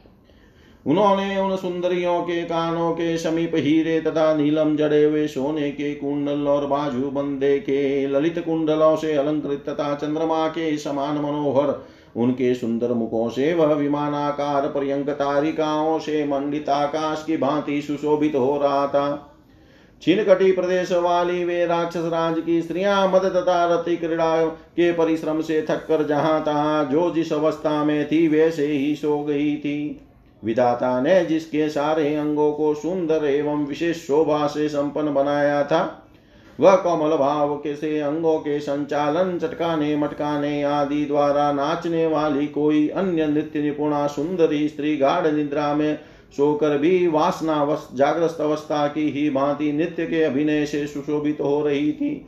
उन्होंने उन सुंदरियों के कानों के समीप हीरे तथा नीलम जड़े हुए सोने के कुंडल और बाजू बंदे के ललित कुंडलों से अलंकृत तथा चंद्रमा के समान मनोहर, उनके सुंदर मुखों से वह विमानाकार पर्यंक तारिकाओं से मंडित आकाश की भांति सुशोभित हो रहा था। छिनकटी प्रदेश वाली वे राक्षस राज की स्त्रियाँ मद तथा रति क्रीड़ा के परिश्रम से थक कर जहाँ तहां जो जिस अवस्था में थी, वैसे ही सो गई थी। विधाता ने जिसके सारे अंगों को सुंदर एवं विशेष शोभा से संपन्न बनाया था, वह कोमल भाव के से अंगों के संचालन, चटकाने, मटकाने आदि द्वारा नाचने वाली कोई अन्य नृत्य निपुणा सुंदरी स्त्री गाढ़ निद्रा में सोकर भी वासना जागृत अवस्था की ही भांति नृत्य के अभिनय से सुशोभित तो हो रही थी।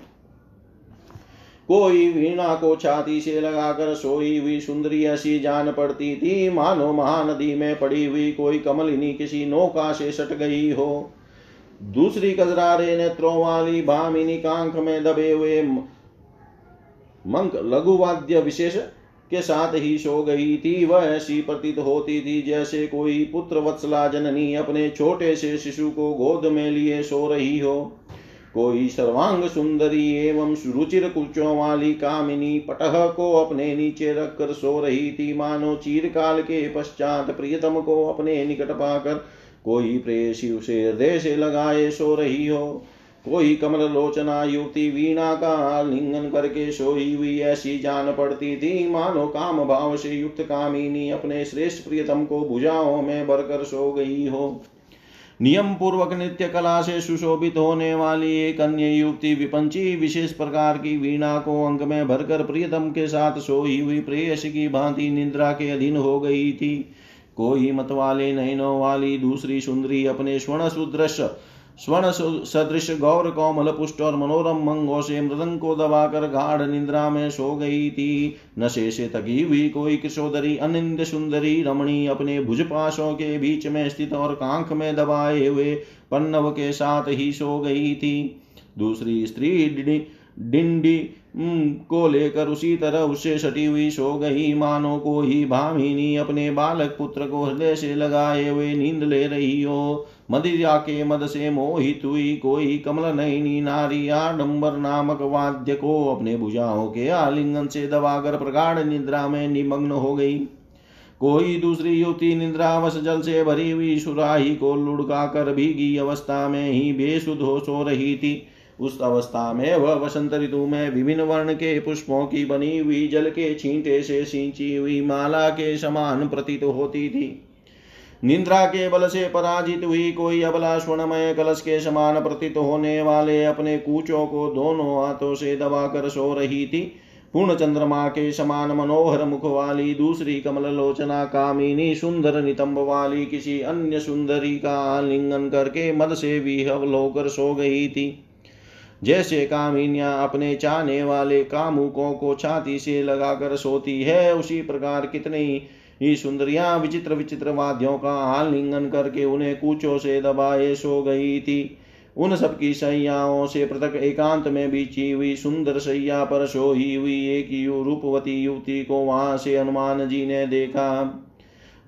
कोई वीणा को छाती से लगाकर सोई हुई सुंदरी ऐसी जान पड़ती थी। मानो महानदी में पड़ी हुई कोई कमलिनी किसी नौका से सट गई हो। दूसरी कजरारे नेत्रों वाली भामिनी कांख में दबे हुए मंक लघुवाद्य विशेष के साथ ही सो गई थी। वह ऐसी प्रतीत होती थी जैसे कोई पुत्र वत्सला जननी अपने छोटे से शिशु को गोद में लिए सो रही हो। कोई सर्वांग सुंदरी एवं रुचिर कुचों वाली कामिनी पटह को अपने नीचे रखकर सो रही थी। मानो चीरकाल के पश्चात प्रियतम को अपने निकट पाकर कोई प्रेसी उसे हृदय से लगाए सो रही हो। कोई कमल लोचना युवती वीणा का लिंगन करके सोई हुई ऐसी जान पड़ती थी। मानो काम भाव से युक्त कामिनी अपने श्रेष्ठ प्रियतम को भुजाओं में भरकर सो गई हो। नियम पूर्वक नित्य कला से सुशोभित होने वाली एक अन्य युक्ति विपंची, विशेष प्रकार की वीणा को अंक में भरकर प्रियतम के साथ सोई हुई प्रेयस की भांति निद्रा के अधीन हो गई थी। कोई मत वाले नयनों वाली दूसरी सुंदरी अपने स्वर्ण सुदृश स्वर्ण सदृश गौर कोमल पुष्ट और मनोरम मंगों से मृदंग को दबाकर गाढ़ निद्रा में सो गई थी। नशे से तगी हुई कोई किशोदरी, अनिंद सुंदरी, रमणी अपने भुज भुजपाशों के बीच में स्थित और कांख में दबाए हुए पन्नव के साथ ही सो गई थी। दूसरी स्त्री डिंडी को लेकर उसी तरह उससे सटी हुई सो गई। मानो को ही भामिनी अपने बालक पुत्र को हृदय से लगाए हुए नींद ले रही हो। मदिरा के मद से मोहित हुई कोई कमल नयनी नारी आडम्बर नामक वाद्य को अपने भुजाओं के आलिंगन से दबाकर प्रगाढ़ निद्रा में निमग्न हो गई। कोई दूसरी युवती निद्रावश जल से भरी हुई सुराही को लुढ़का कर भीगी अवस्था में ही बेसुध हो सो रही थी। उस अवस्था में वह वसंत ऋतु में विभिन्न वर्ण के पुष्पों की बनी हुई, जल के छींटे से सिंची हुई माला के समान प्रतीत होती थी। निंद्रा के बल से पराजित हुई कोई अबला स्वर्णमय कलश के समान प्रतीत होने वाले अपने कूचों को दोनों हाथों से दबाकर सो रही थी। पूर्ण चंद्रमा के समान मनोहर मुख वाली दूसरी कमल लोचना कामिनी सुंदर नितंब वाली किसी अन्य सुंदरी का आलिंगन करके मद से विहव होकर सो गई थी। जैसे कामिनिया अपने चाहने वाले कामुकों को छाती से लगाकर सोती है, उसी प्रकार कितने ही सुंदरियाँ, विचित्र विचित्र वाद्यों का आलिंगन करके उन्हें कूचों से दबाए सो गई थी। उन सबकी सैयाओं से पृथक एकांत में बीची हुई सुंदर सैया पर सोई हुई एक रूपवती युवती को वहाँ से हनुमान जी ने देखा।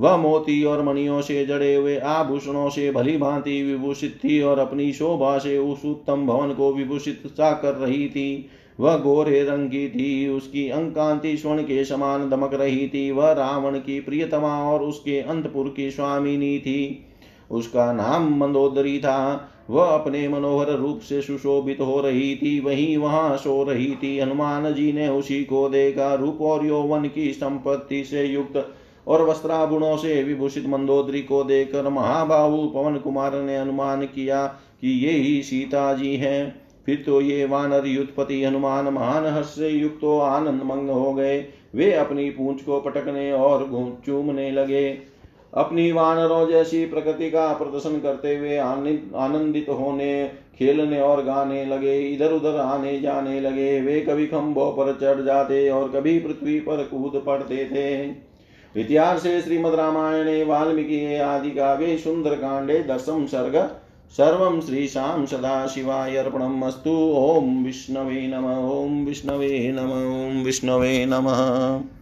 वह मोती और मणियों से जड़े हुए आभूषणों से भली भांति विभूषित थी और अपनी शोभा से उस उत्तम भवन को विभूषित सा कर रही थी। वह गोरे रंग की थी, उसकी अंकांति स्वर्ण के समान दमक रही थी। वह रावण की प्रियतमा और उसके अंतपुर की स्वामिनी थी। उसका नाम मंदोदरी था। वह अपने मनोहर रूप से सुशोभित हो रही थी। वही वहाँ सो रही थी। हनुमान जी ने उसी को देखा। रूप और यौवन की संपत्ति से युक्त और वस्त्राभुणों से विभूषित मंदोदरी को देखकर महाबाहु पवन कुमार ने अनुमान किया कि ये ही सीता जी हैं। फिर तो ये वानर युद्धपति हनुमान महान हर्ष युक्त आनंद मंग हो गए। वे अपनी पूंछ को पटकने और चूमने लगे। अपनी वानरों जैसी प्रकृति का प्रदर्शन करते हुए आनंदित होने, खेलने और गाने लगे इधर उधर आने जाने लगे। वे कभी खम्भों पर चढ़ जाते और कभी पृथ्वी पर कूद पड़ते थे। इतिहास श्रीमद रामायणे वाल्मीकि आदि काव्ये सुन्दरकाण्डे दशम सर्ग सर्वं श्रीशां सदाशिवाय अर्पणमस्तु। ॐ विष्णवे नम ॐ विष्णवे नम ॐ विष्णवे नमः।